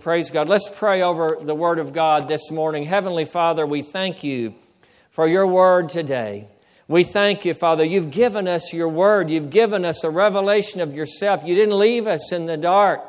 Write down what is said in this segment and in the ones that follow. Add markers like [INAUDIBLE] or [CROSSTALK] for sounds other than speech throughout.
Praise God. Let's pray over the Word of God this morning. Heavenly Father, we thank you for your Word today. We thank you, Father. You've given us your Word. You've given us a revelation of yourself. You didn't leave us in the dark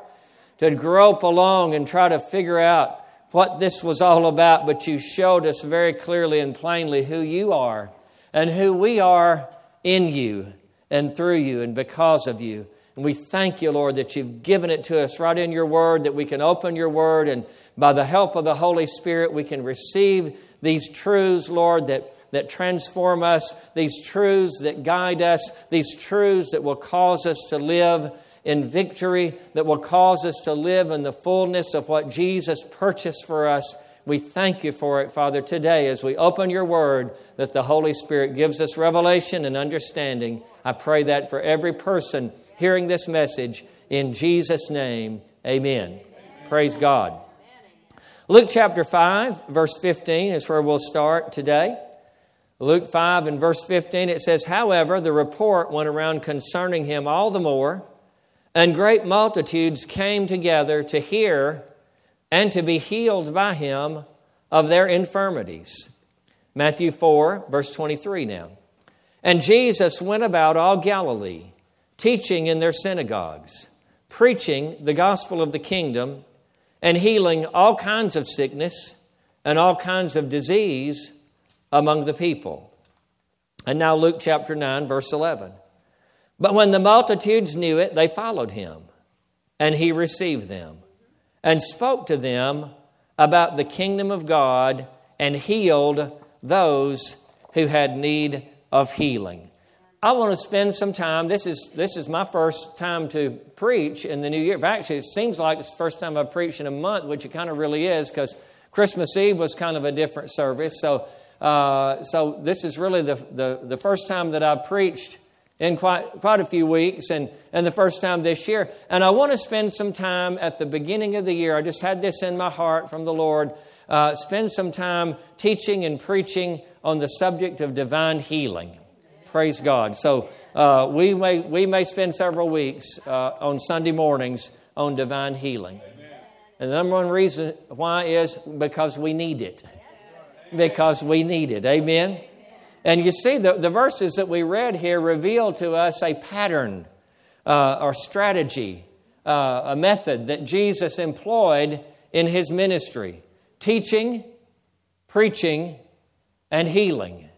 to grope along and try to figure out what this was all about, but you showed us very clearly and plainly who you are and who we are in you and through you and because of you. And we thank you, Lord, that you've given it to us right in your word, that we can open your word, and by the help of the Holy Spirit, we can receive these truths, Lord, that, that transform us, these truths that guide us, these truths that will cause us to live in victory, that will cause us to live in the fullness of what Jesus purchased for us. We thank you for it, Father, today as we open your word, that the Holy Spirit gives us revelation and understanding. I pray that for every person hearing this message. In Jesus' name, amen. amen. Praise God. Luke chapter 5, verse 15 is where we'll start today. Luke 5 and verse 15, it says, However, the report went around concerning him all the more, and great multitudes came together to hear and to be healed by him of their infirmities. Matthew 4, verse 23 now. And Jesus went about all Galilee teaching in their synagogues, preaching the gospel of the kingdom, and healing all kinds of sickness and all kinds of disease among the people. And now, Luke chapter 9, verse 11. But when the multitudes knew it, they followed him, and he received them, and spoke to them about the kingdom of God, and healed those who had need of healing. I want to spend some time. This is, this is my first time to preach in the new year. Actually, it seems like it's the first time I've preached in a month, which it kind of really is because Christmas Eve was kind of a different service. So, uh, so this is really the, the, the first time that I've preached in quite, quite a few weeks and, and the first time this year. And I want to spend some time at the beginning of the year. I just had this in my heart from the Lord. Uh, spend some time teaching and preaching on the subject of divine healing. Praise God. So uh, we, may, we may spend several weeks uh, on Sunday mornings on divine healing. Amen. And the number one reason why is because we need it. Because we need it. Amen. And you see, the, the verses that we read here reveal to us a pattern uh, or strategy, uh, a method that Jesus employed in his ministry teaching, preaching, and healing.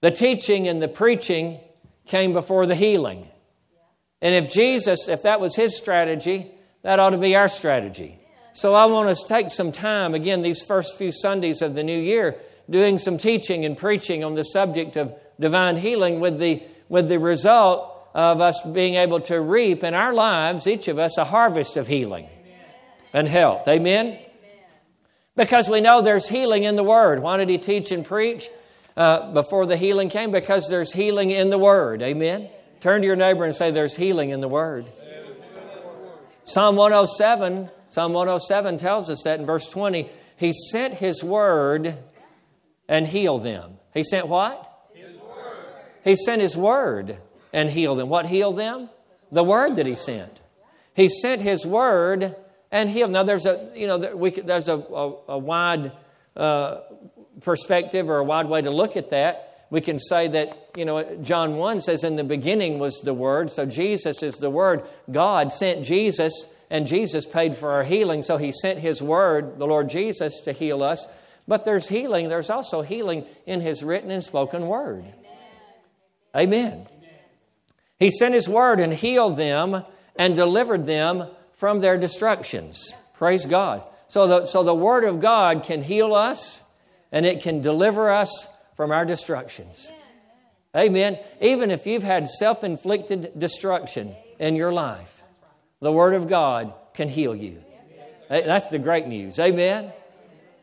The teaching and the preaching came before the healing. And if Jesus, if that was his strategy, that ought to be our strategy. So I want us to take some time, again, these first few Sundays of the new year, doing some teaching and preaching on the subject of divine healing with the, with the result of us being able to reap in our lives, each of us, a harvest of healing and health. Amen? Because we know there's healing in the Word. Why did he teach and preach? Uh, before the healing came? Because there's healing in the Word. Amen? Turn to your neighbor and say, There's healing in the Word. Psalm 107, Psalm 107 tells us that in verse 20, He sent His Word and healed them. He sent what? His word. He sent His Word and healed them. What healed them? The Word that He sent. He sent His Word and healed. Now, there's a, you know, there's a, a, a wide uh, perspective or a wide way to look at that, we can say that, you know, John 1 says, In the beginning was the Word. So Jesus is the Word. God sent Jesus, and Jesus paid for our healing. So He sent His Word, the Lord Jesus, to heal us. But there's healing. There's also healing in His written and spoken Word. Amen. Amen. He sent His Word and healed them and delivered them from their destructions. Praise God. So the, so the Word of God can heal us and it can deliver us from our destructions. Amen. Even if you've had self inflicted destruction in your life, the Word of God can heal you. That's the great news. Amen.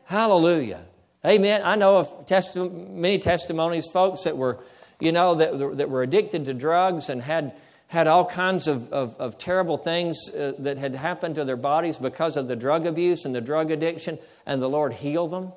Hallelujah. Amen. I know of many testimonies, folks that were, you know, that, that were addicted to drugs and had, had all kinds of, of, of terrible things uh, that had happened to their bodies because of the drug abuse and the drug addiction, and the Lord healed them.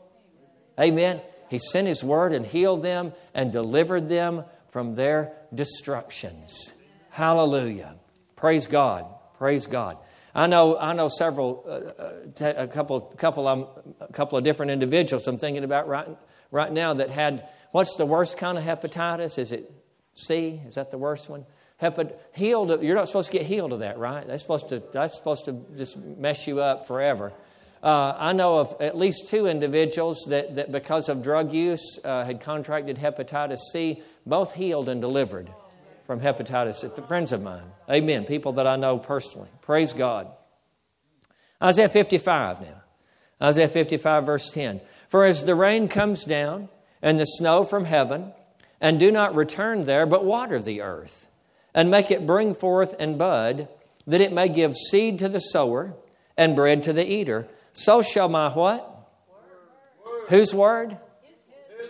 Amen. He sent His word and healed them and delivered them from their destructions. Hallelujah. Praise God. Praise God. I know, I know several, uh, uh a couple, couple, um, a couple of different individuals I'm thinking about right, right now that had what's the worst kind of hepatitis? Is it C? Is that the worst one? Hepat- healed. You're not supposed to get healed of that, right? That's supposed to. That's supposed to just mess you up forever. Uh, I know of at least two individuals that, that because of drug use, uh, had contracted hepatitis C, both healed and delivered from hepatitis. Friends of mine. Amen. People that I know personally. Praise God. Isaiah 55 now. Isaiah 55, verse 10. For as the rain comes down and the snow from heaven, and do not return there, but water the earth, and make it bring forth and bud, that it may give seed to the sower and bread to the eater, so shall my what? Word. Whose word?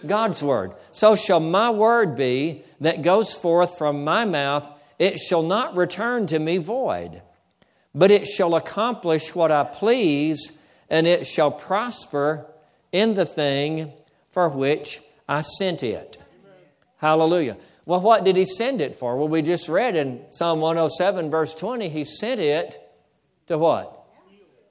God's word. So shall my word be that goes forth from my mouth. It shall not return to me void, but it shall accomplish what I please, and it shall prosper in the thing for which I sent it. Hallelujah. Well, what did he send it for? Well, we just read in Psalm 107, verse 20, he sent it to what?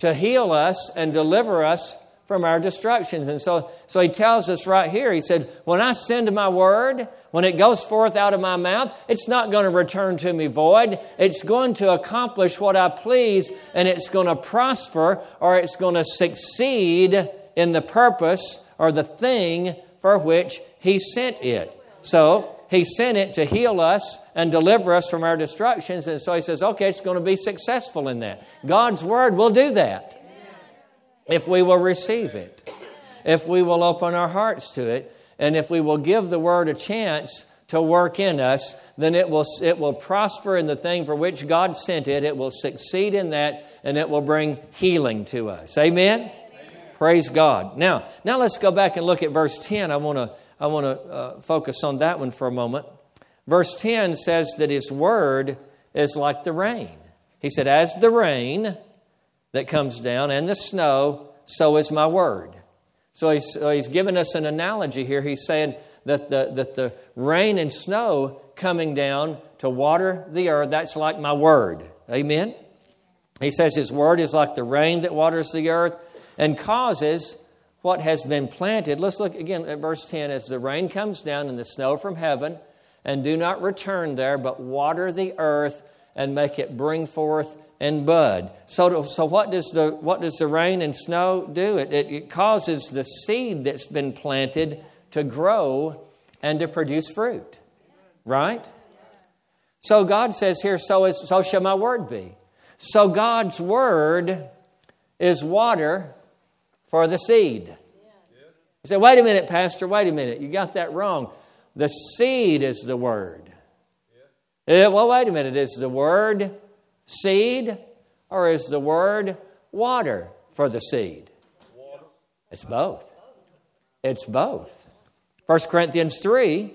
To heal us and deliver us from our destructions. And so, so he tells us right here, he said, When I send my word, when it goes forth out of my mouth, it's not going to return to me void. It's going to accomplish what I please, and it's going to prosper or it's going to succeed in the purpose or the thing for which he sent it. So, he sent it to heal us and deliver us from our destructions. And so he says, okay, it's going to be successful in that. God's word will do that if we will receive it, if we will open our hearts to it, and if we will give the word a chance to work in us, then it will, it will prosper in the thing for which God sent it. It will succeed in that, and it will bring healing to us. Amen? Amen. Praise God. Now, now let's go back and look at verse 10. I want to I want to uh, focus on that one for a moment. Verse 10 says that His word is like the rain. He said, As the rain that comes down and the snow, so is my word. So he's, so he's given us an analogy here. He's saying that the, that the rain and snow coming down to water the earth, that's like my word. Amen? He says his word is like the rain that waters the earth and causes what has been planted. Let's look again at verse 10. As the rain comes down and the snow from heaven, and do not return there, but water the earth and make it bring forth and bud. So, so what, does the, what does the rain and snow do? It, it, it causes the seed that's been planted to grow and to produce fruit. Right? So God says here, so, is, so shall my word be. So God's word is water for the seed. You say, wait a minute, Pastor, wait a minute. You got that wrong. The seed is the word. Yeah, well, wait a minute. Is the word seed or is the word water for the seed? It's both. It's both. 1 Corinthians 3.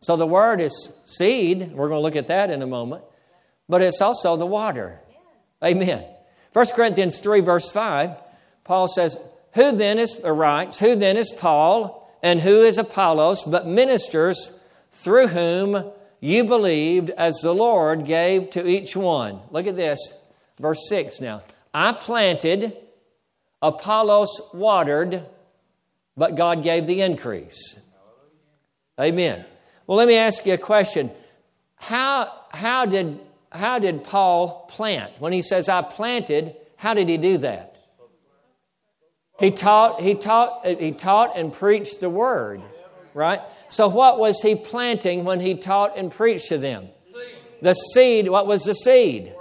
So the word is seed. We're going to look at that in a moment. But it's also the water. Amen. 1 Corinthians 3, verse 5, Paul says, Who then is, writes, Who then is Paul and who is Apollos, but ministers through whom you believed as the Lord gave to each one. Look at this, verse 6 now. I planted, Apollos watered, but God gave the increase. Amen. Well, let me ask you a question. How, how, did, how did Paul plant? When he says, I planted, how did he do that? He taught, he taught, he taught and preached the word, right? So, what was he planting when he taught and preached to them? The seed. What was the seed?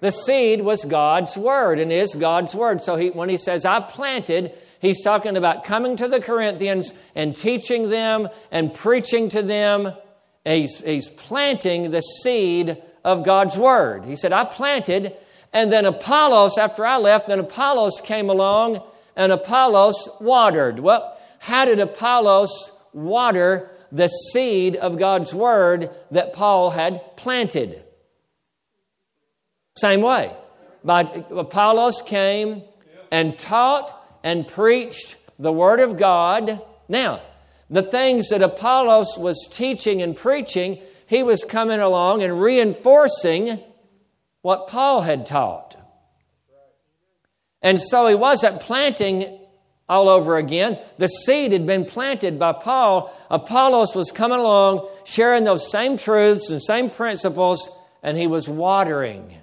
The seed was God's word and is God's word. So, he, when he says, I planted, he's talking about coming to the Corinthians and teaching them and preaching to them. He's, he's planting the seed of God's word. He said, I planted, and then Apollos, after I left, then Apollos came along and Apollos watered. Well, how did Apollos water the seed of God's word that Paul had planted. Same way. But Apollos came and taught and preached the word of God. Now, the things that Apollos was teaching and preaching, he was coming along and reinforcing what Paul had taught. And so he wasn't planting all over again. The seed had been planted by Paul. Apollos was coming along, sharing those same truths and same principles, and he was watering.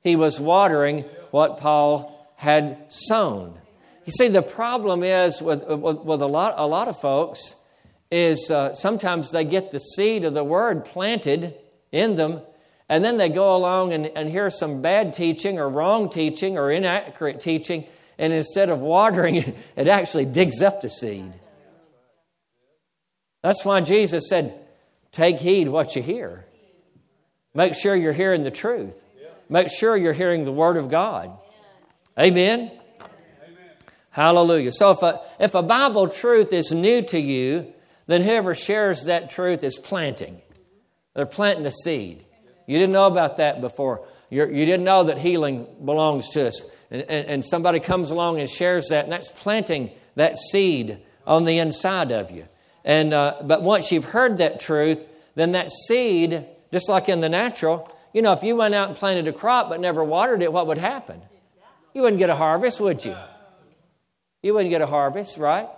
He was watering what Paul had sown. You see, the problem is with, with, with a, lot, a lot of folks is uh, sometimes they get the seed of the word planted in them, and then they go along and, and hear some bad teaching or wrong teaching or inaccurate teaching, and instead of watering it, [LAUGHS] it actually digs up the seed. That's why Jesus said, Take heed what you hear. Make sure you're hearing the truth. Make sure you're hearing the Word of God. Amen? Amen. Hallelujah. So if a, if a Bible truth is new to you, then whoever shares that truth is planting. They're planting the seed. You didn't know about that before. You're, you did not know that healing belongs to us and, and, and somebody comes along and shares that, and that's planting that seed on the inside of you. And, uh, but once you've heard that truth, then that seed, just like in the natural, you know, if you went out and planted a crop but never watered it, what would happen? You wouldn't get a harvest, would you? You wouldn't get a harvest, right?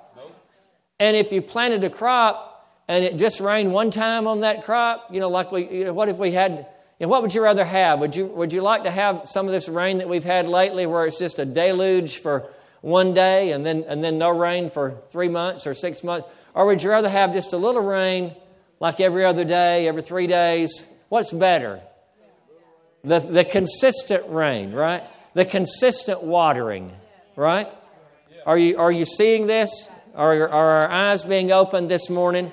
And if you planted a crop and it just rained one time on that crop, you know, like we, you know, what if we had and what would you rather have? Would you, would you like to have some of this rain that we've had lately where it's just a deluge for one day and then, and then no rain for three months or six months? Or would you rather have just a little rain like every other day, every three days? What's better? The, the consistent rain, right? The consistent watering, right? Are you, are you seeing this? Are, are our eyes being opened this morning?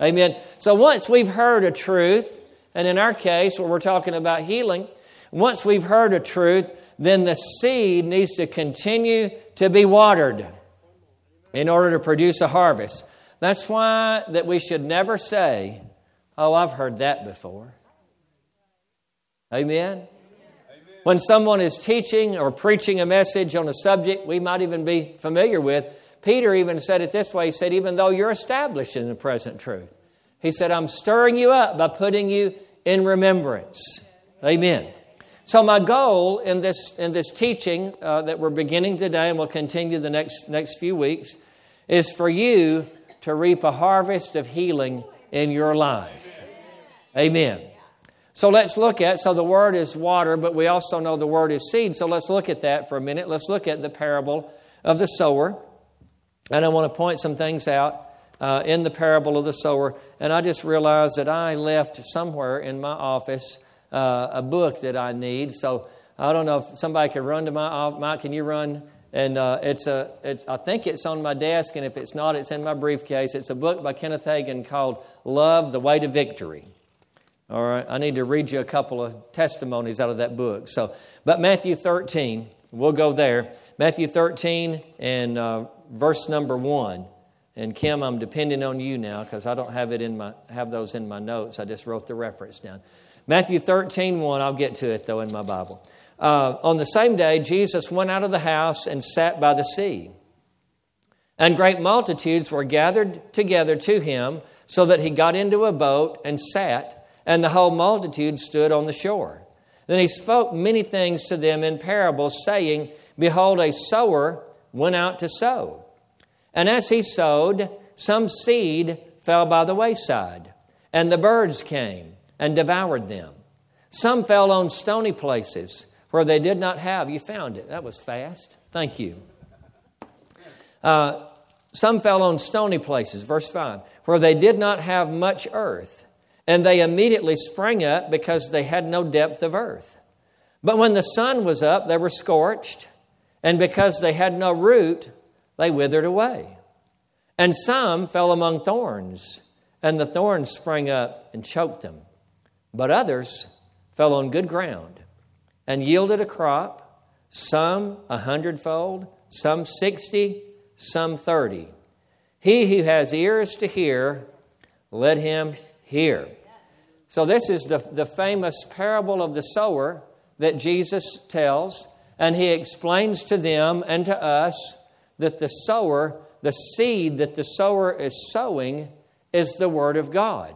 Amen. So once we've heard a truth, and in our case, where we're talking about healing, once we've heard a truth, then the seed needs to continue to be watered in order to produce a harvest. That's why that we should never say, "Oh, I've heard that before." Amen. When someone is teaching or preaching a message on a subject we might even be familiar with, Peter even said it this way. He said, Even though you're established in the present truth, he said, I'm stirring you up by putting you in remembrance. Amen. So, my goal in this, in this teaching uh, that we're beginning today and will continue the next, next few weeks is for you to reap a harvest of healing in your life. Amen. So let's look at, so the word is water, but we also know the word is seed. So let's look at that for a minute. Let's look at the parable of the sower. And I want to point some things out uh, in the parable of the sower. And I just realized that I left somewhere in my office uh, a book that I need. So I don't know if somebody can run to my office. Mike, can you run? And uh, it's a, it's, I think it's on my desk, and if it's not, it's in my briefcase. It's a book by Kenneth Hagin called Love, the Way to Victory. All right, I need to read you a couple of testimonies out of that book. So, but Matthew 13, we'll go there. Matthew 13 and uh, verse number 1. And Kim, I'm depending on you now because I don't have it in my have those in my notes. I just wrote the reference down. Matthew 13, 1, I'll get to it though in my Bible. Uh, on the same day, Jesus went out of the house and sat by the sea. And great multitudes were gathered together to him, so that he got into a boat and sat, and the whole multitude stood on the shore. Then he spoke many things to them in parables, saying, Behold, a sower went out to sow. And as he sowed, some seed fell by the wayside, and the birds came and devoured them. Some fell on stony places where they did not have. You found it. That was fast. Thank you. Uh, some fell on stony places, verse 5, where they did not have much earth, and they immediately sprang up because they had no depth of earth. But when the sun was up, they were scorched, and because they had no root, they withered away. And some fell among thorns, and the thorns sprang up and choked them. But others fell on good ground and yielded a crop, some a hundredfold, some sixty, some thirty. He who has ears to hear, let him hear. So, this is the, the famous parable of the sower that Jesus tells, and he explains to them and to us that the sower, the seed that the sower is sowing, is the Word of God.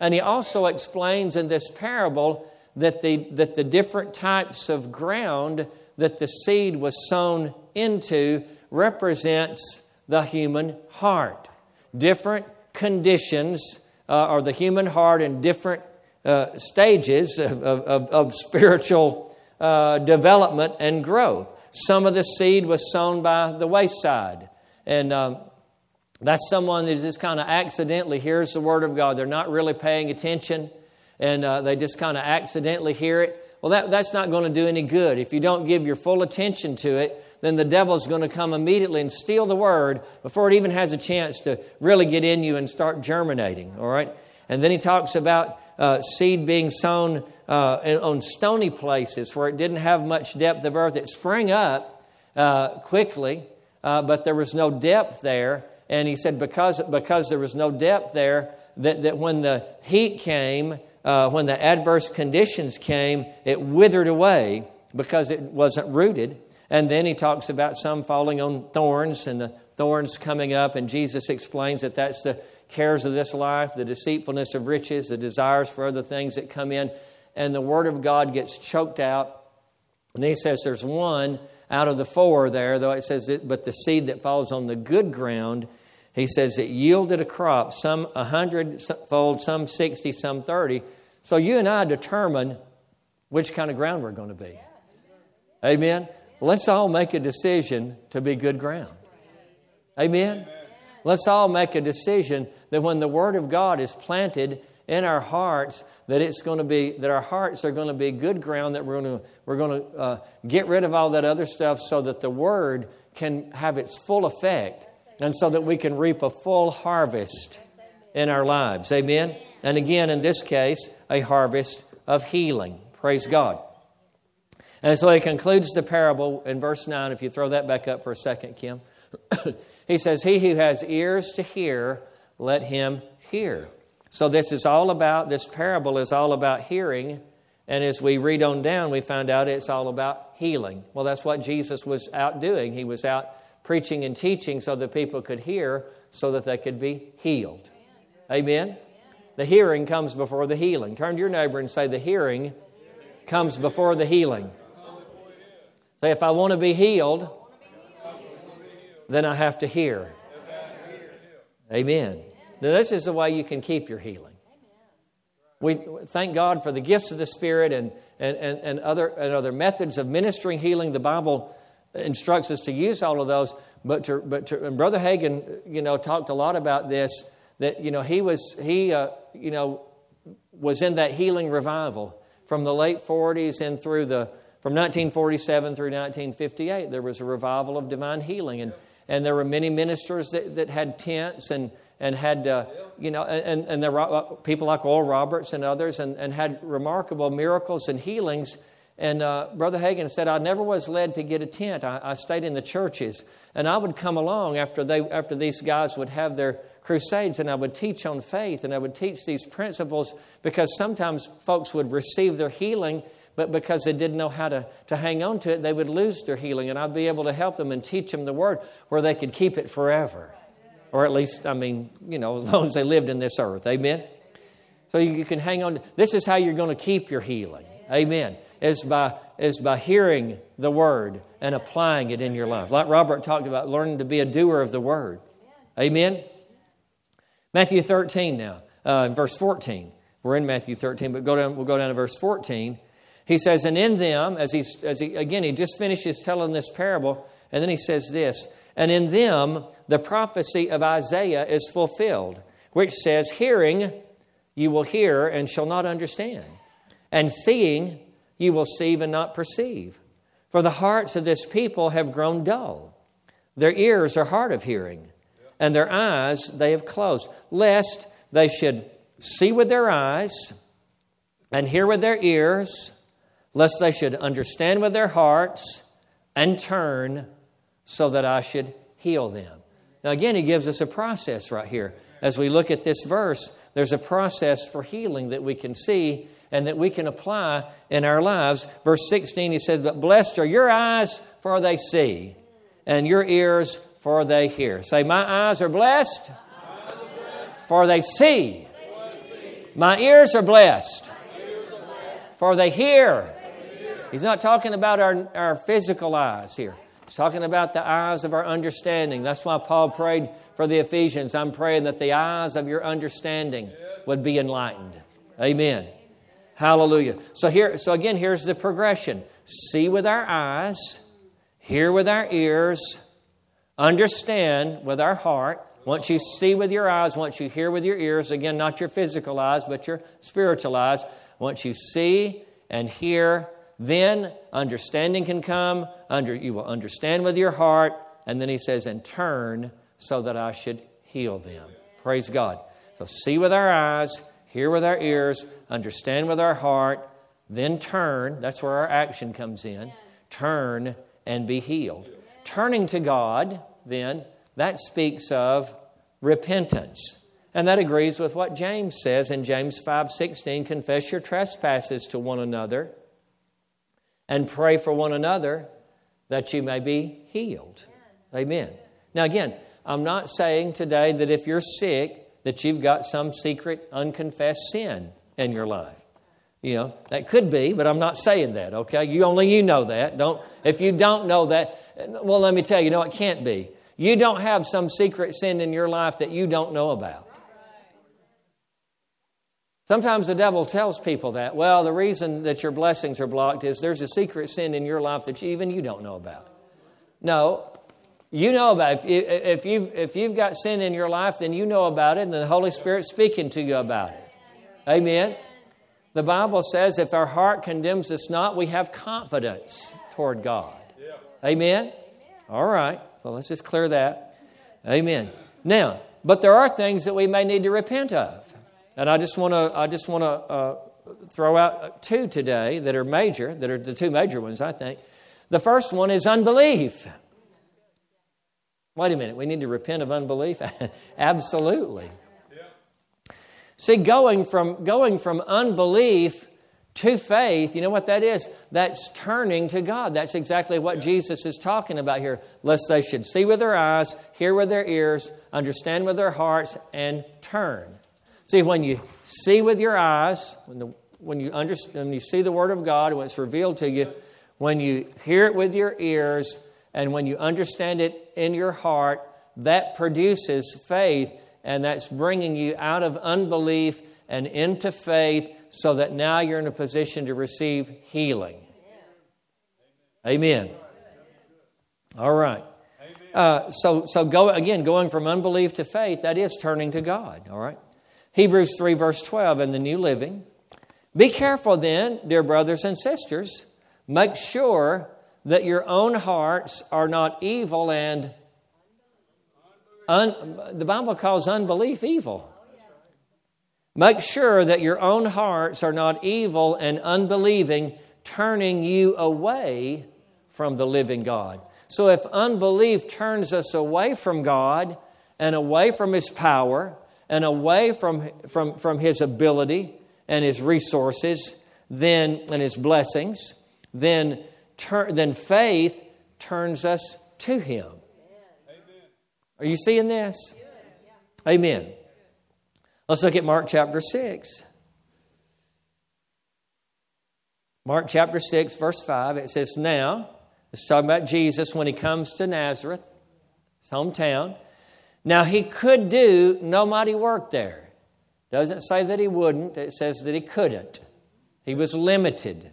And he also explains in this parable that the, that the different types of ground that the seed was sown into represents the human heart. Different conditions uh, the human heart in different uh, stages of, of, of spiritual uh, development and growth. Some of the seed was sown by the wayside. And um, that's someone that just kind of accidentally hears the Word of God. They're not really paying attention, and uh, they just kind of accidentally hear it. Well, that, that's not going to do any good. If you don't give your full attention to it, then the devil's going to come immediately and steal the Word before it even has a chance to really get in you and start germinating, all right? And then he talks about uh, seed being sown uh, on stony places where it didn't have much depth of earth. It sprang up uh, quickly, uh, but there was no depth there. And he said, because, because there was no depth there, that, that when the heat came, uh, when the adverse conditions came, it withered away because it wasn't rooted. And then he talks about some falling on thorns and the thorns coming up, and Jesus explains that that's the cares of this life, the deceitfulness of riches, the desires for other things that come in, and the Word of God gets choked out. And he says there's one out of the four there, though it says, that, but the seed that falls on the good ground, he says it yielded a crop, some a hundredfold, some 60, some 30. So you and I determine which kind of ground we're going to be. Amen? Let's all make a decision to be good ground. Amen? Let's all make a decision that when the Word of God is planted in our hearts, that it's going to be that our hearts are going to be good ground that we're going to we're going to uh, get rid of all that other stuff so that the Word can have its full effect and so that we can reap a full harvest in our lives. Amen. And again, in this case, a harvest of healing. Praise God. And so he concludes the parable in verse 9. If you throw that back up for a second, Kim. [COUGHS] he says, He who has ears to hear, let him hear. So, this is all about, this parable is all about hearing. And as we read on down, we find out it's all about healing. Well, that's what Jesus was out doing. He was out preaching and teaching so that people could hear, so that they could be healed. Amen? The hearing comes before the healing. Turn to your neighbor and say, The hearing comes before the healing. Say, if I want to be healed, then I have to hear. Amen. Now, this is the way you can keep your healing. We thank God for the gifts of the Spirit and, and, and, and, other, and other methods of ministering healing. The Bible instructs us to use all of those. But, to, but to, and Brother Hagin, you know, talked a lot about this. That you know he was he uh, you know was in that healing revival from the late 40s and through the from 1947 through 1958. There was a revival of divine healing, and and there were many ministers that, that had tents and and had, uh, you know, and, and were uh, people like Oral Roberts and others, and, and had remarkable miracles and healings. And uh, Brother Hagin said, I never was led to get a tent. I, I, stayed in the churches. And I would come along after, they, after these guys would have their crusades, and I would teach on faith, and I would teach these principles because sometimes folks would receive their healing, but because they didn't know how to, to hang on to it, they would lose their healing. And I'd be able to help them and teach them the word where they could keep it forever or at least, I mean, you know, [LAUGHS] as long as they lived in this earth. Amen? So you can hang on. This is how you're going to keep your healing. Amen. Is by, is by hearing the word and applying it in your life. Like Robert talked about, learning to be a doer of the word. Amen. Matthew 13 now, uh, verse 14. We're in Matthew 13, but go down, we'll go down to verse 14. He says, And in them, as, he, as he, again, he just finishes telling this parable, and then he says this and in them the prophecy of Isaiah is fulfilled, which says, Hearing you will hear and shall not understand, and seeing you will see and not perceive. For the hearts of this people have grown dull. Their ears are hard of hearing, and their eyes they have closed, lest they should see with their eyes and hear with their ears, lest they should understand with their hearts and turn so that I should heal them. Now, again, he gives us a process right here. As we look at this verse, there's a process for healing that we can see and that we can apply in our lives. Verse 16, he says, But blessed are your eyes, for they see, and your ears, for they hear. Say, My eyes are blessed, for they see. My ears are blessed, for they hear. He's not talking about our, our physical eyes here. Talking about the eyes of our understanding. That's why Paul prayed for the Ephesians. I'm praying that the eyes of your understanding would be enlightened. Amen. Hallelujah. So here, so again, here's the progression. See with our eyes, hear with our ears, understand with our heart. Once you see with your eyes, once you hear with your ears, again, not your physical eyes, but your spiritual eyes. Once you see and hear, then understanding can come. Under, you will understand with your heart. And then he says, and turn so that I should heal them. Praise God. So see with our eyes, hear with our ears, understand with our heart, then turn. That's where our action comes in. Turn and be healed. Turning to God, then, that speaks of repentance. And that agrees with what James says in James 5:16, confess your trespasses to one another and pray for one another that you may be healed. Amen. Now again, I'm not saying today that if you're sick that you've got some secret unconfessed sin in your life. You know, that could be, but I'm not saying that, okay? You only you know that. Don't if you don't know that, well let me tell you, no it can't be. You don't have some secret sin in your life that you don't know about. Sometimes the devil tells people that, well, the reason that your blessings are blocked is there's a secret sin in your life that you, even you don't know about. No, you know about it. If, you've, if you've got sin in your life, then you know about it, and the Holy Spirit's speaking to you about it. Amen. The Bible says if our heart condemns us not, we have confidence toward God. Amen. All right. So let's just clear that. Amen. Now, but there are things that we may need to repent of. And I just want to I just want to uh, throw out two today that are major, that are the two major ones, I think. The first one is unbelief. Wait a minute, we need to repent of unbelief? [LAUGHS] Absolutely. See, going from, going from unbelief to faith, you know what that is? That's turning to God. That's exactly what Jesus is talking about here. Lest they should see with their eyes, hear with their ears, understand with their hearts, and turn. See, when you see with your eyes, when, the, when, you understand, when you see the Word of God, when it's revealed to you, when you hear it with your ears, and when you understand it in your heart, that produces faith, and that's bringing you out of unbelief and into faith so that now you're in a position to receive healing. Amen. All right. Uh, so, so go again, going from unbelief to faith, that is turning to God. All right. Hebrews 3, verse 12 in the New Living. Be careful then, dear brothers and sisters. Make sure that your own hearts are not evil and un, the Bible calls unbelief evil. Make sure that your own hearts are not evil and unbelieving, turning you away from the living God. So, if unbelief turns us away from God and away from His power and away from, from, from His ability and His resources, then and His blessings, then, tur- then faith turns us to Him. Amen. Are you seeing this? Amen. Let's look at Mark chapter 6. Mark chapter 6, verse 5, it says, Now, it's talking about Jesus when he comes to Nazareth, his hometown. Now, he could do no mighty work there. Doesn't say that he wouldn't, it says that he couldn't. He was limited.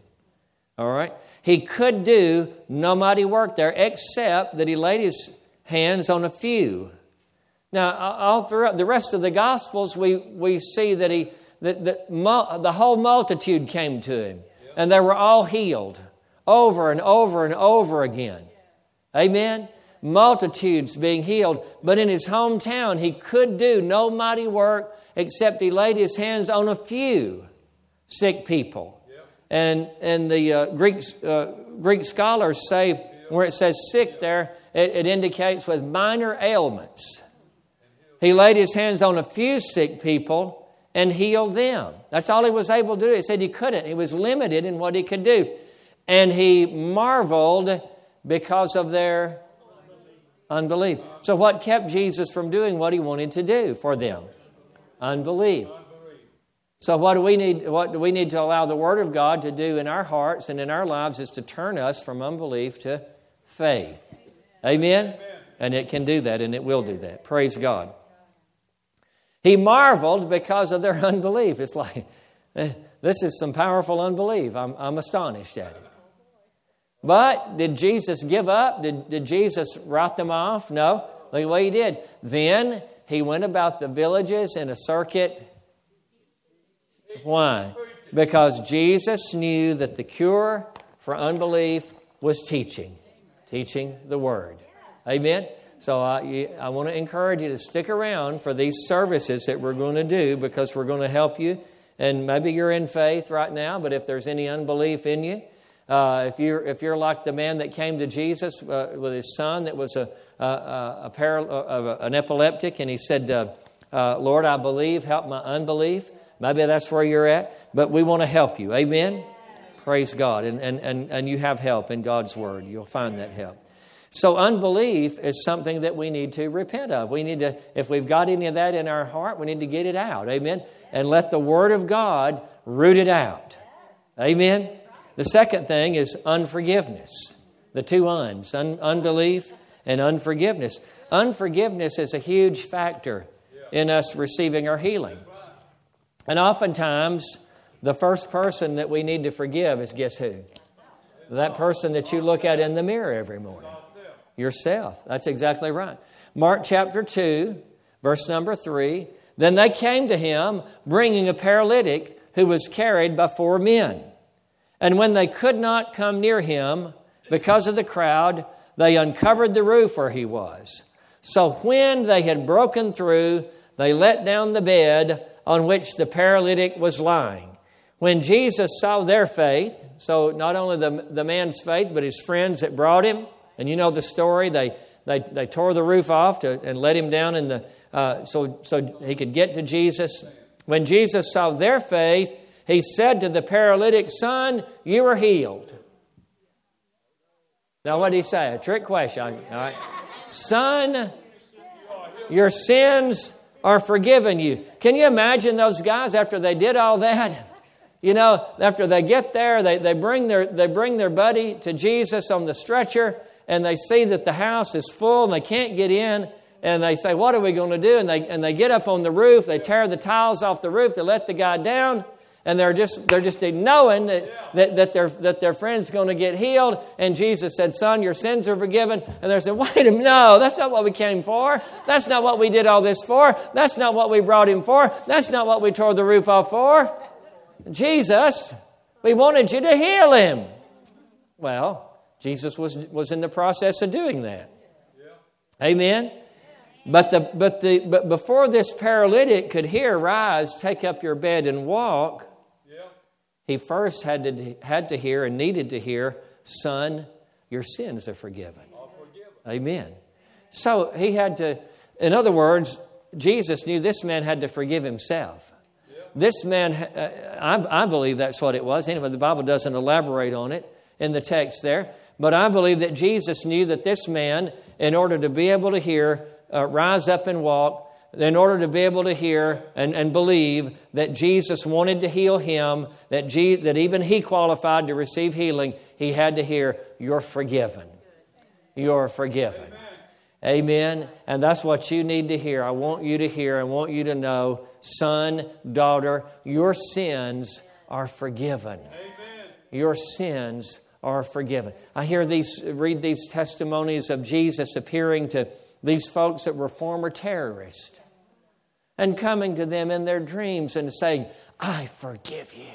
All right? He could do no mighty work there, except that he laid his hands on a few now, all throughout the rest of the Gospels, we, we see that, he, that, that the whole multitude came to him, and they were all healed over and over and over again. Amen? Multitudes being healed. But in his hometown, he could do no mighty work except he laid his hands on a few sick people. And, and the uh, Greek, uh, Greek scholars say, where it says sick there, it, it indicates with minor ailments. He laid his hands on a few sick people and healed them. That's all he was able to do. He said he couldn't. He was limited in what he could do. And he marveled because of their unbelief. So, what kept Jesus from doing what he wanted to do for them? Unbelief. So what do we need what do we need to allow the word of God to do in our hearts and in our lives is to turn us from unbelief to faith. Amen. And it can do that and it will do that. Praise God. He marveled because of their [LAUGHS] unbelief. It's like [LAUGHS] this is some powerful unbelief. I'm, I'm astonished at it. But did Jesus give up? Did, did Jesus write them off? No. Look what he did. Then he went about the villages in a circuit why? Because Jesus knew that the cure for unbelief was teaching, teaching the Word. Amen? So I, I want to encourage you to stick around for these services that we're going to do because we're going to help you. And maybe you're in faith right now, but if there's any unbelief in you, uh, if, you're, if you're like the man that came to Jesus uh, with his son that was a, a, a, a an epileptic, and he said, uh, uh, Lord, I believe, help my unbelief. Maybe that's where you're at, but we want to help you. Amen? Praise God. And, and, and, and you have help in God's Word. You'll find that help. So, unbelief is something that we need to repent of. We need to, if we've got any of that in our heart, we need to get it out. Amen? And let the Word of God root it out. Amen? The second thing is unforgiveness. The two uns un- unbelief and unforgiveness. Unforgiveness is a huge factor in us receiving our healing. And oftentimes, the first person that we need to forgive is guess who? That person that you look at in the mirror every morning. Yourself. That's exactly right. Mark chapter 2, verse number 3. Then they came to him, bringing a paralytic who was carried by four men. And when they could not come near him because of the crowd, they uncovered the roof where he was. So when they had broken through, they let down the bed on which the paralytic was lying. When Jesus saw their faith, so not only the, the man's faith, but his friends that brought him, and you know the story, they, they, they tore the roof off to, and let him down in the, uh, so, so he could get to Jesus. When Jesus saw their faith, he said to the paralytic, Son, you are healed. Now, what did he say? A trick question. All right. Son, your sins are forgiven you. Can you imagine those guys after they did all that? You know, after they get there, they, they, bring their, they bring their buddy to Jesus on the stretcher, and they see that the house is full and they can't get in. And they say, What are we going to do? And they, and they get up on the roof, they tear the tiles off the roof, they let the guy down, and they're just they're just knowing that, that, that, their, that their friend's going to get healed. And Jesus said, Son, your sins are forgiven. And they're saying, Wait a minute, no, that's not what we came for. That's not what we did all this for. That's not what we brought him for. That's not what we tore the roof off for. Jesus, we wanted you to heal him. Well, Jesus was, was in the process of doing that. Amen. But, the, but, the, but before this paralytic could hear, rise, take up your bed and walk, he first had to, had to hear and needed to hear, Son, your sins are forgiven. Amen. So he had to, in other words, Jesus knew this man had to forgive himself. This man, uh, I, I believe that's what it was. Anyway, the Bible doesn't elaborate on it in the text there. But I believe that Jesus knew that this man, in order to be able to hear, uh, rise up and walk, in order to be able to hear and, and believe that Jesus wanted to heal him, that, Je- that even he qualified to receive healing, he had to hear, You're forgiven. You're forgiven. Amen. Amen. And that's what you need to hear. I want you to hear, I want you to know, son, daughter, your sins are forgiven. Amen. Your sins are forgiven. I hear these, read these testimonies of Jesus appearing to these folks that were former terrorists and coming to them in their dreams and saying, I forgive you.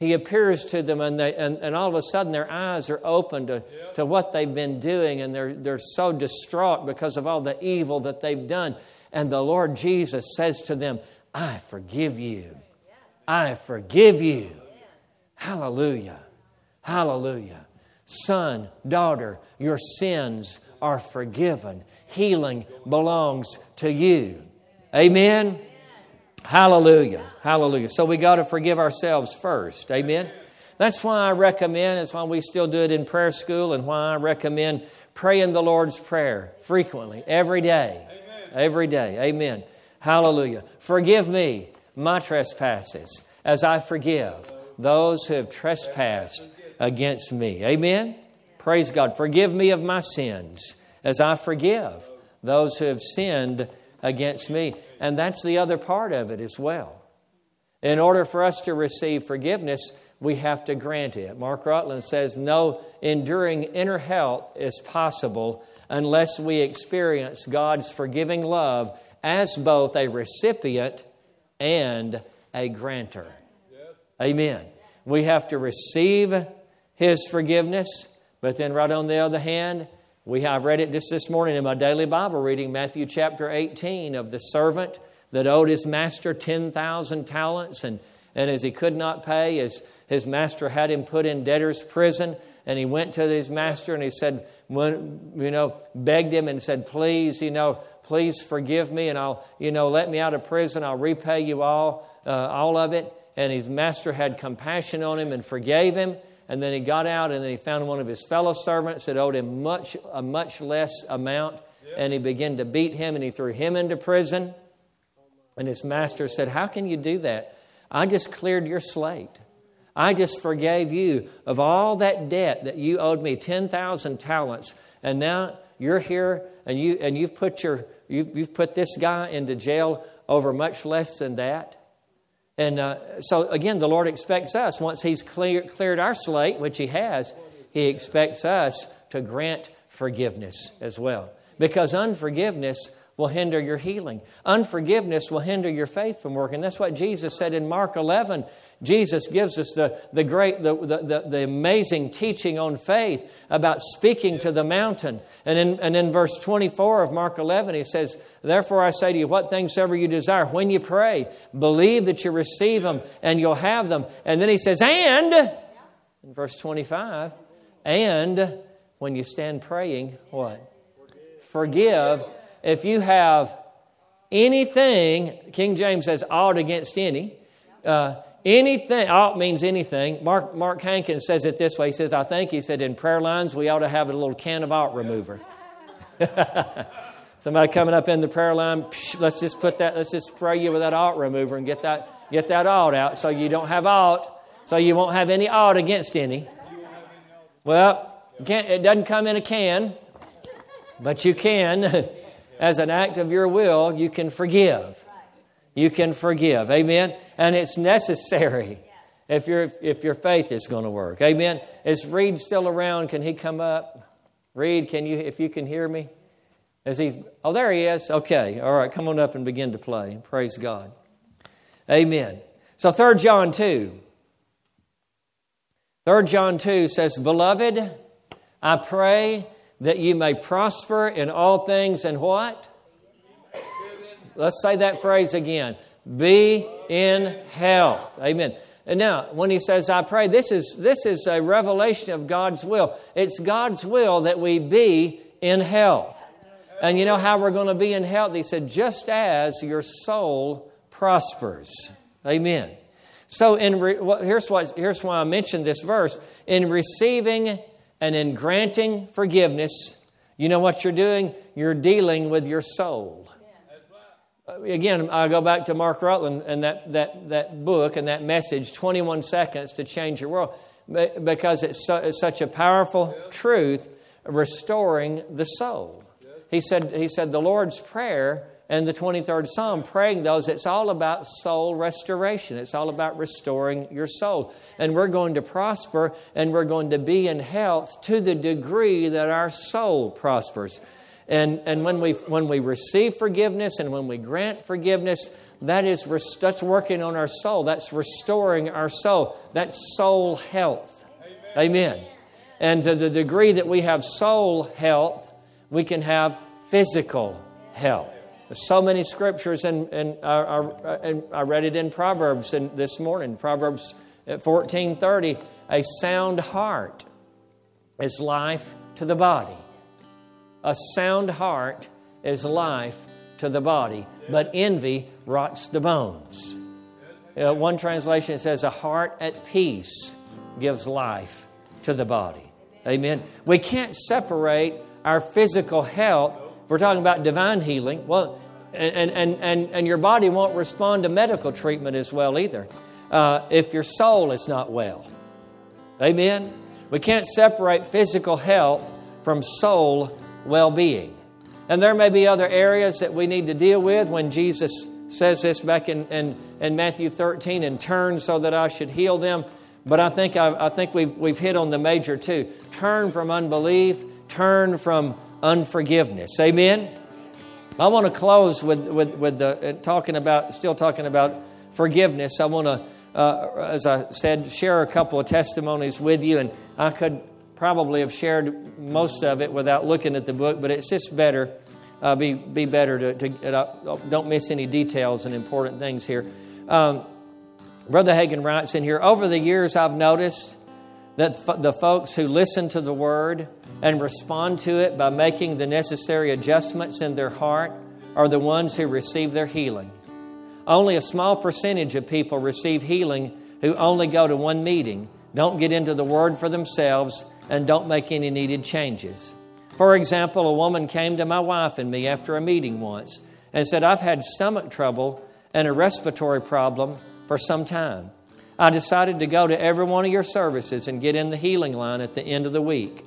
He appears to them, and, they, and, and all of a sudden their eyes are open to, to what they've been doing, and they're, they're so distraught because of all the evil that they've done. And the Lord Jesus says to them, I forgive you. I forgive you. Hallelujah. Hallelujah. Son, daughter, your sins are forgiven. Healing belongs to you. Amen. Hallelujah. Hallelujah. So we got to forgive ourselves first. Amen. That's why I recommend, that's why we still do it in prayer school, and why I recommend praying the Lord's Prayer frequently, every day. Amen. Every day. Amen. Hallelujah. Forgive me. my trespasses as I forgive those who have trespassed against me. Amen? Praise God. Forgive me of my sins as I forgive those who have sinned against me. And that's the other part of it as well. In order for us to receive forgiveness, we have to grant it. Mark Rutland says, No enduring inner health is possible unless we experience God's forgiving love as both a recipient and a grantor. Amen. We have to receive His forgiveness, but then, right on the other hand, we have read it just this morning in my daily Bible reading, Matthew chapter 18, of the servant that owed his master 10,000 talents, and, and as he could not pay, his, his master had him put in debtor's prison, and he went to his master and he said, you know, begged him and said, please, you know, please forgive me and I'll, you know, let me out of prison. I'll repay you all, uh, all of it and his master had compassion on him and forgave him. And then he got out and then he found one of his fellow servants that owed him much, a much less amount. And he began to beat him and he threw him into prison. And his master said, How can you do that? I just cleared your slate. I just forgave you of all that debt that you owed me 10,000 talents. And now you're here and, you, and you've, put your, you've, you've put this guy into jail over much less than that. And uh, so, again, the Lord expects us, once He's clear, cleared our slate, which He has, He expects us to grant forgiveness as well. Because unforgiveness will hinder your healing, unforgiveness will hinder your faith from working. That's what Jesus said in Mark 11 Jesus gives us the, the great, the, the, the, amazing teaching on faith about speaking to the mountain. And in, and in verse 24 of Mark 11, he says, Therefore I say to you, what things ever you desire, when you pray, believe that you receive them and you'll have them. And then he says, And, in verse 25, and when you stand praying, what? Forgive. If you have anything, King James says, ought against any. Uh, Anything, ought means anything. Mark, Mark Hankins says it this way. He says, I think, he said, in prayer lines, we ought to have a little can of ought remover. [LAUGHS] Somebody coming up in the prayer line, psh, let's just put that, let's just spray you with that ought remover and get that, get that ought out so you don't have ought, so you won't have any ought against any. Well, it doesn't come in a can, but you can, [LAUGHS] as an act of your will, you can forgive. You can forgive. Amen and it's necessary if, your if your faith is going to work. Amen. Is Reed still around? Can he come up? Reed, can you, if you can hear me? As he's, oh, there he is. Okay. All right. Come on up and begin to play. Praise God. Amen. So 3 John 2. 3 John 2 says, Beloved, I pray that you may prosper in all things and what? Let's say that phrase again. Be in health. Amen. And now, when he says, I pray, this is, this is a revelation of God's will. It's God's will that we be in health. And you know how we're going to be in health? He said, just as your soul prospers. Amen. So, in re- well, here's, what, here's why I mentioned this verse. In receiving and in granting forgiveness, you know what you're doing? You're dealing with your soul. Again, I go back to Mark Rutland and that, that, that book and that message, 21 Seconds to Change Your World, because it's, it's such a powerful truth restoring the soul. He said, he said, the Lord's Prayer and the 23rd Psalm, praying those, it's all about soul restoration. It's all about restoring your soul. And we're going to prosper and we're going to be in health to the degree that our soul prospers. And, and when, we, when we receive forgiveness and when we grant forgiveness, that is that's working on our soul. That's restoring our soul. That's soul health. Amen. Amen. And to the degree that we have soul health, we can have physical health. There's so many scriptures, and, and, I read it in Proverbs this morning. Proverbs at 14:30, a sound heart is life to the body a sound heart is life to the body, but envy rots the bones. Uh, one translation says, A heart at peace gives life to the body. Amen. We can't separate our physical health. We're talking about divine healing. Well, and, and, and, and your body won't respond to medical treatment as well either uh, if your soul is not well. Amen? We can't separate physical health from soul well being. And there may be other areas that we need to deal with when Jesus says this back in, in, in Matthew 13 and turn so that I should heal them. But I think, I, I think we've, we've hit on the major two turn from unbelief, turn from unforgiveness. Amen? I want to close with, with, with the, uh, talking about, still talking about forgiveness. I want to, uh, as I said, share a couple of testimonies with you, and I could probably have shared most of it without looking at the book, but it's just better, uh, be, be better to, to uh, don't miss any details and important things here. Um, Brother Hagin writes in here, over the years I've noticed that f- the folks who listen to the word and respond to it by making the necessary adjustments in their heart are the ones who receive their healing. Only a small percentage of people receive healing who only go to one meeting, don't get into the Word for themselves, and don't make any needed changes. For example, a woman came to my wife and me after a meeting once and said, I've had stomach trouble and a respiratory problem for some time. I decided to go to every one of your services and get in the healing line at the end of the week.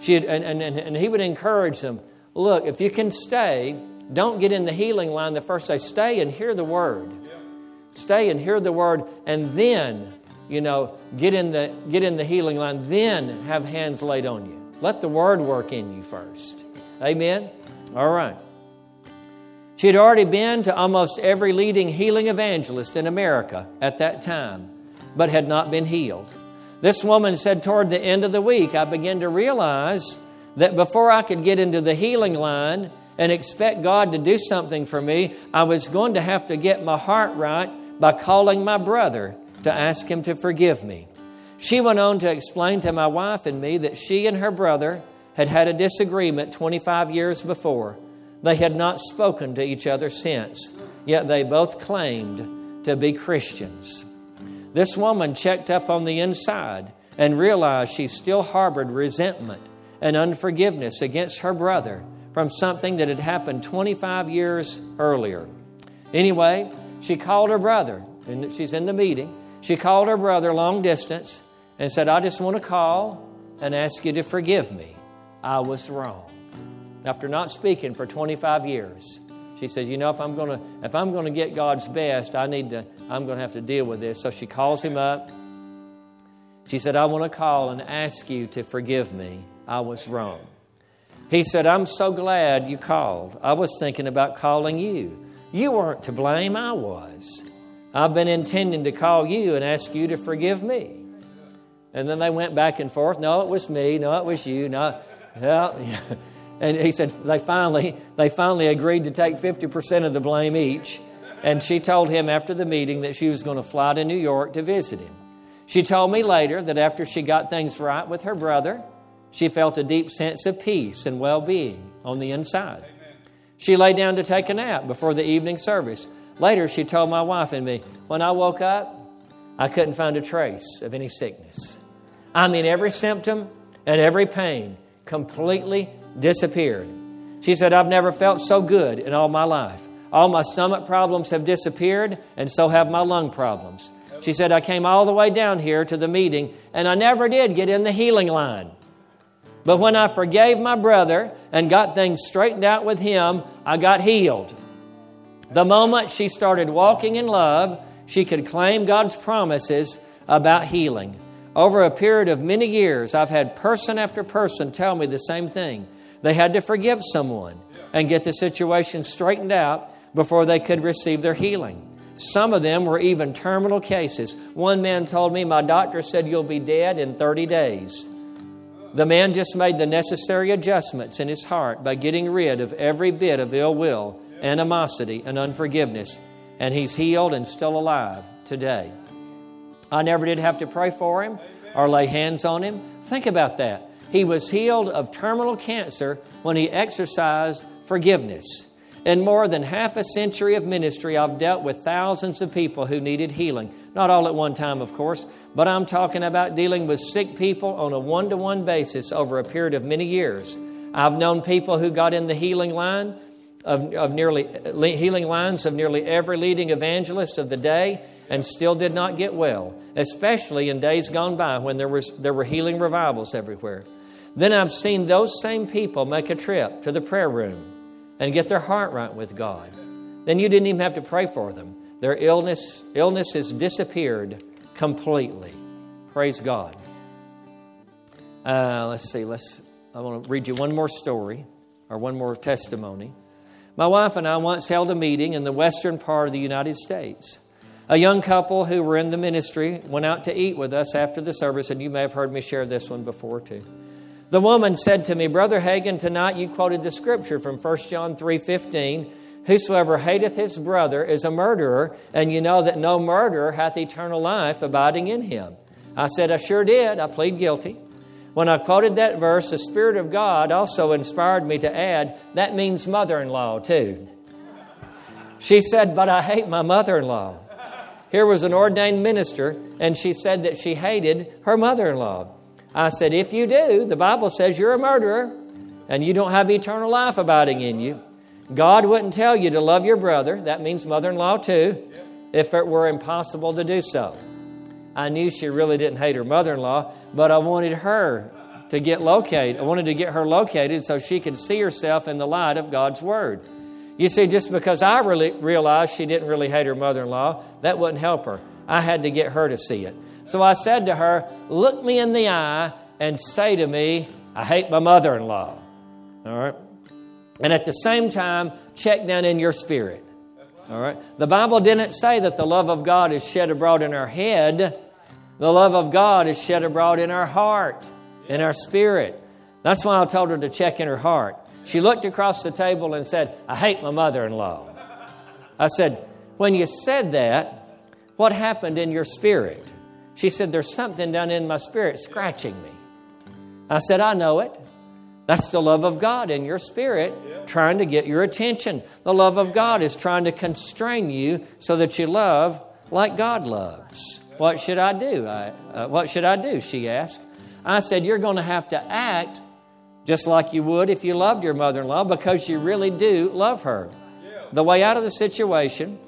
She had, and, and, and he would encourage them look, if you can stay, don't get in the healing line the first day. Stay and hear the word. Stay and hear the word, and then, you know, get in the get in the healing line. Then have hands laid on you. Let the word work in you first. Amen. All right. She had already been to almost every leading healing evangelist in America at that time, but had not been healed. This woman said, Toward the end of the week, I began to realize that before I could get into the healing line and expect God to do something for me, I was going to have to get my heart right by calling my brother to ask him to forgive me. She went on to explain to my wife and me that she and her brother had had a disagreement 25 years before. They had not spoken to each other since, yet they both claimed to be Christians. This woman checked up on the inside and realized she still harbored resentment and unforgiveness against her brother from something that had happened 25 years earlier. Anyway, she called her brother, and she's in the meeting. She called her brother long distance and said, I just want to call and ask you to forgive me. I was wrong. After not speaking for 25 years, she said, "You know, if I'm going to if I'm going to get God's best, I need to I'm going to have to deal with this." So she calls him up. She said, "I want to call and ask you to forgive me. I was wrong." He said, "I'm so glad you called. I was thinking about calling you. You weren't to blame, I was. I've been intending to call you and ask you to forgive me." And then they went back and forth. No, it was me. No, it was you. No, well, yeah. And he said they finally, they finally agreed to take 50% of the blame each. And she told him after the meeting that she was going to fly to New York to visit him. She told me later that after she got things right with her brother, she felt a deep sense of peace and well being on the inside. She lay down to take a nap before the evening service. Later, she told my wife and me, When I woke up, I couldn't find a trace of any sickness. I mean, every symptom and every pain completely disappeared. She said, I've never felt so good in all my life. All my stomach problems have disappeared, and so have my lung problems. She said, I came all the way down here to the meeting, and I never did get in the healing line. But when I forgave my brother and got things straightened out with him, I got healed. The moment she started walking in love, she could claim God's promises about healing. Over a period of many years, I've had person after person tell me the same thing. They had to forgive someone and get the situation straightened out before they could receive their healing. Some of them were even terminal cases. One man told me, My doctor said you'll be dead in 30 days. The man just made the necessary adjustments in his heart by getting rid of every bit of ill will, animosity, and unforgiveness, and he's healed and still alive today. I never did have to pray for him or lay hands on him. Think about that. He was healed of terminal cancer when he exercised forgiveness. In more than half a century of ministry, I've dealt with thousands of people who needed healing. Not all at one time, of course, but I'm talking about dealing with sick people on a one to one basis over a period of many years. I've known people who got in the healing line of, of nearly healing lines of nearly every leading evangelist of the day and still did not get well, especially in days gone by when there, was, there were healing revivals everywhere. Then I've seen those same people make a trip to the prayer room and get their heart right with God. Then you didn't even have to pray for them. Their illness, illness has disappeared completely. Praise God. Uh, let's see. Let's. I want to read you one more story or one more testimony. My wife and I once held a meeting in the western part of the United States. A young couple who were in the ministry went out to eat with us after the service, and you may have heard me share this one before too. The woman said to me, Brother Hagin, tonight you quoted the scripture from 1 John 3:15, Whosoever hateth his brother is a murderer, and you know that no murderer hath eternal life abiding in him. I said, I sure did. I plead guilty. When I quoted that verse, the Spirit of God also inspired me to add, that means mother in law too. She said, But I hate my mother in law. Here was an ordained minister, and she said that she hated her mother in law. I said, If you do, the Bible says you're a murderer and you don't have eternal life abiding in you. God wouldn't tell you to love your brother, that means mother in law too, if it were impossible to do so. I knew she really didn't hate her mother in law, but I wanted her to get located. I wanted to get her located so she could see herself in the light of God's Word. You see, just because I really realized she didn't really hate her mother in law, that wouldn't help her. I had to get her to see it. So I said to her, Look me in the eye and say to me, I hate my mother in law. All right? And at the same time, check down in your spirit. All right? The Bible didn't say that the love of God is shed abroad in our head. The love of God is shed abroad in our heart, in our spirit. That's why I told her to check in her heart. She looked across the table and said, I hate my mother in law. I said, When you said that, what happened in your spirit? She said, There's something down in my spirit scratching me. I said, I know it. That's the love of God in your spirit trying to get your attention. The love of God is trying to constrain you so that you love like God loves. What should I do? I, uh, what should I do? She asked. I said, You're going to have to act just like you would if you loved your mother in law because you really do love her. The way out of the situation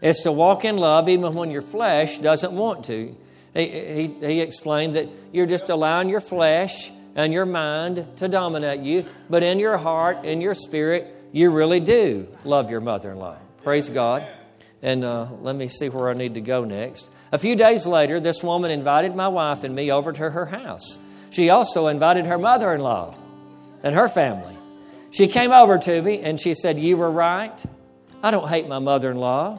is to walk in love even when your flesh doesn't want to. He, he, he explained that you're just allowing your flesh and your mind to dominate you, but in your heart, in your spirit, you really do love your mother in law. Praise God. And uh, let me see where I need to go next. A few days later, this woman invited my wife and me over to her house. She also invited her mother in law and her family. She came over to me and she said, You were right. I don't hate my mother in law.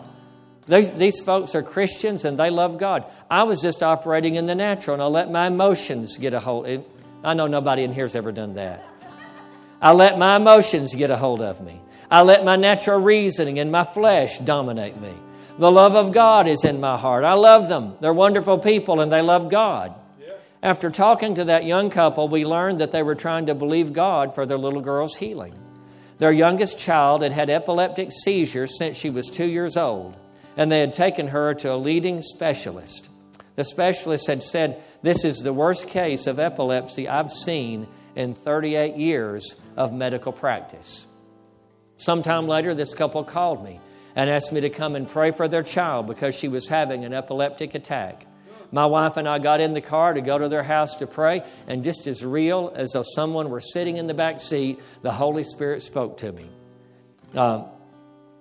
These, these folks are Christians and they love God. I was just operating in the natural and I let my emotions get a hold. I know nobody in here has ever done that. I let my emotions get a hold of me. I let my natural reasoning and my flesh dominate me. The love of God is in my heart. I love them. They're wonderful people and they love God. After talking to that young couple, we learned that they were trying to believe God for their little girl's healing. Their youngest child had had epileptic seizures since she was two years old, and they had taken her to a leading specialist. The specialist had said, This is the worst case of epilepsy I've seen in 38 years of medical practice. Sometime later, this couple called me and asked me to come and pray for their child because she was having an epileptic attack. My wife and I got in the car to go to their house to pray, and just as real as though someone were sitting in the back seat, the Holy Spirit spoke to me. Uh,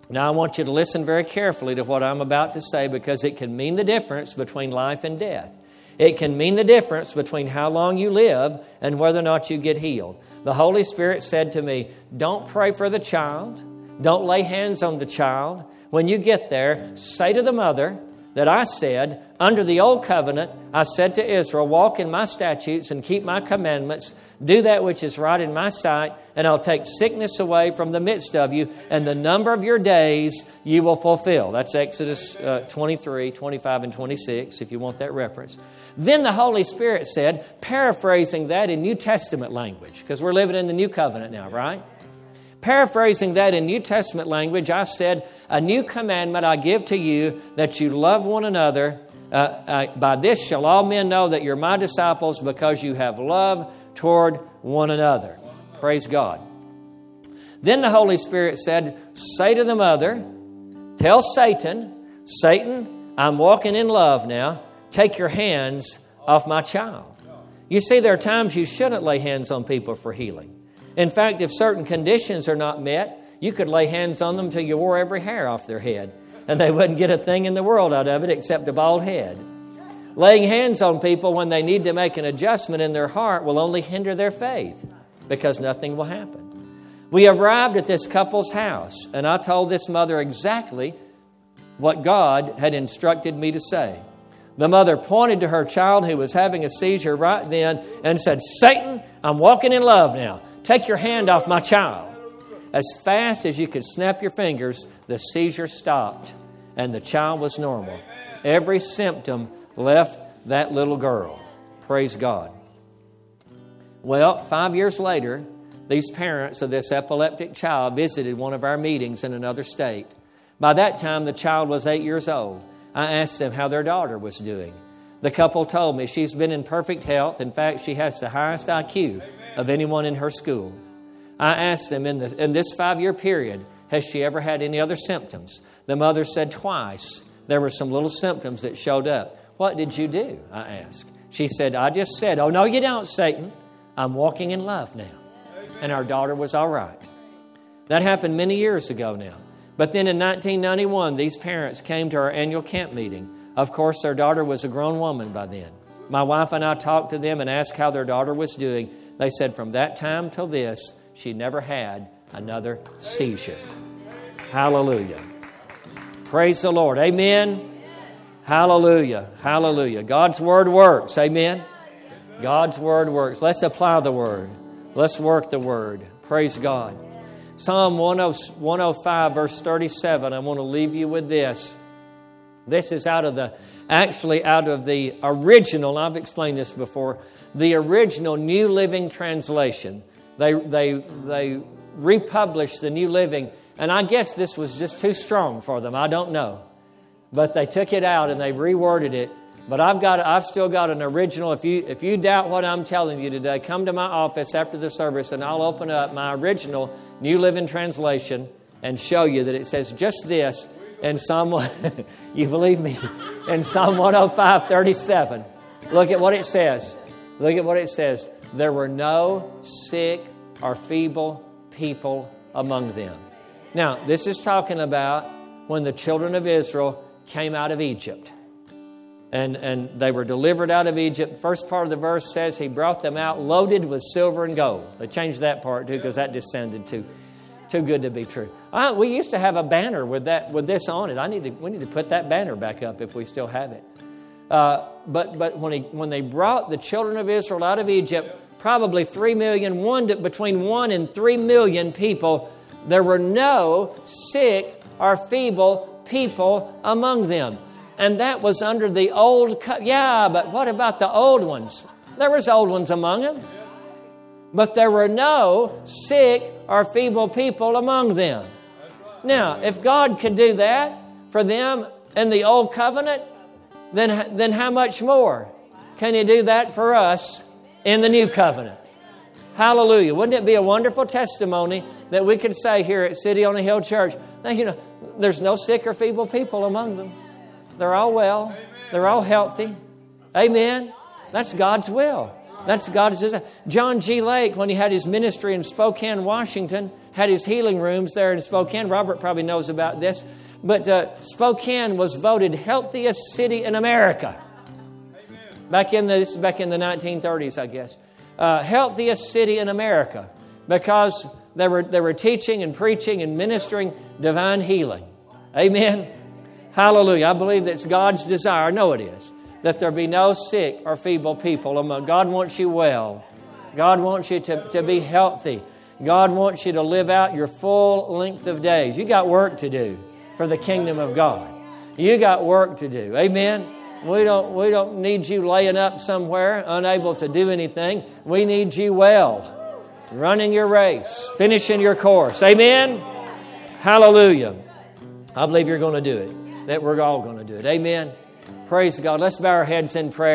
now, I want you to listen very carefully to what I'm about to say because it can mean the difference between life and death. It can mean the difference between how long you live and whether or not you get healed. The Holy Spirit said to me, Don't pray for the child, don't lay hands on the child. When you get there, say to the mother, that I said, Under the old covenant, I said to Israel, Walk in my statutes and keep my commandments, do that which is right in my sight, and I'll take sickness away from the midst of you, and the number of your days you will fulfill. That's Exodus uh, 23, 25, and 26, if you want that reference. Then the Holy Spirit said, paraphrasing that in New Testament language, because we're living in the New Covenant now, right? Paraphrasing that in New Testament language, I said, A new commandment I give to you that you love one another. Uh, uh, by this shall all men know that you're my disciples because you have love toward one another. Praise God. Then the Holy Spirit said, Say to the mother, Tell Satan, Satan, I'm walking in love now. Take your hands off my child. You see, there are times you shouldn't lay hands on people for healing. In fact, if certain conditions are not met, you could lay hands on them till you wore every hair off their head, and they wouldn't get a thing in the world out of it except a bald head. Laying hands on people when they need to make an adjustment in their heart will only hinder their faith because nothing will happen. We arrived at this couple's house, and I told this mother exactly what God had instructed me to say. The mother pointed to her child who was having a seizure right then and said, Satan, I'm walking in love now. Take your hand off my child. As fast as you could snap your fingers, the seizure stopped and the child was normal. Every symptom left that little girl. Praise God. Well, five years later, these parents of this epileptic child visited one of our meetings in another state. By that time, the child was eight years old. I asked them how their daughter was doing. The couple told me she's been in perfect health. In fact, she has the highest IQ of anyone in her school. I asked them in, the, in this five year period, has she ever had any other symptoms? The mother said twice there were some little symptoms that showed up. What did you do? I asked. She said, I just said, Oh, no, you don't, Satan. I'm walking in love now. And our daughter was all right. That happened many years ago now. But then in 1991, these parents came to our annual camp meeting. Of course, their daughter was a grown woman by then. My wife and I talked to them and asked how their daughter was doing. They said from that time till this, she never had another seizure. Hallelujah. Praise the Lord. Amen. Hallelujah. Hallelujah. God's word works. Amen. God's word works. Let's apply the word. Let's work the word. Praise God. Psalm 105, verse 37. I want to leave you with this. This is out of the, actually, out of the original, I've explained this before, the original New Living Translation. They, they, they republished the New Living, and I guess this was just too strong for them. I don't know. But they took it out and they reworded it. But I've got, I've still got an original. If you, if you doubt what I'm telling you today, come to my office after the service and I'll open up my original New Living Translation and show you that it says just this in Psalm, [LAUGHS] you believe me, [LAUGHS] in Psalm 105, 37. Look at what it says. Look at what it says. There were no sick or feeble people among them. Now, this is talking about when the children of Israel came out of Egypt. And, and they were delivered out of Egypt. First part of the verse says he brought them out loaded with silver and gold. They changed that part too because that just sounded too, too good to be true. Uh, we used to have a banner with that with this on it. I need to, we need to put that banner back up if we still have it. Uh, but but when, he, when they brought the children of Israel out of Egypt, probably three million, one to, between one and three million people, there were no sick or feeble people among them. And that was under the old co- yeah, but what about the old ones? There was old ones among them. But there were no sick or feeble people among them. Now, if God could do that for them in the old covenant, then, then how much more can He do that for us in the new covenant? Hallelujah. Wouldn't it be a wonderful testimony that we could say here at City on a Hill Church, you know, there's no sick or feeble people among them. They're all well. They're all healthy. Amen. That's God's will. That's God's desire. John G. Lake, when he had his ministry in Spokane, Washington, had his healing rooms there in Spokane. Robert probably knows about this. But uh, Spokane was voted healthiest city in America. Back in the, this is back in the 1930s, I guess. Uh, healthiest city in America because they were, they were teaching and preaching and ministering divine healing. Amen. Hallelujah. I believe that's God's desire. I know it is. That there be no sick or feeble people among. God wants you well. God wants you to, to be healthy. God wants you to live out your full length of days. You got work to do for the kingdom of God. You got work to do. Amen. We don't, we don't need you laying up somewhere, unable to do anything. We need you well, running your race, finishing your course. Amen. Hallelujah. I believe you're going to do it that we're all going to do it. Amen. Praise God. Let's bow our heads in prayer.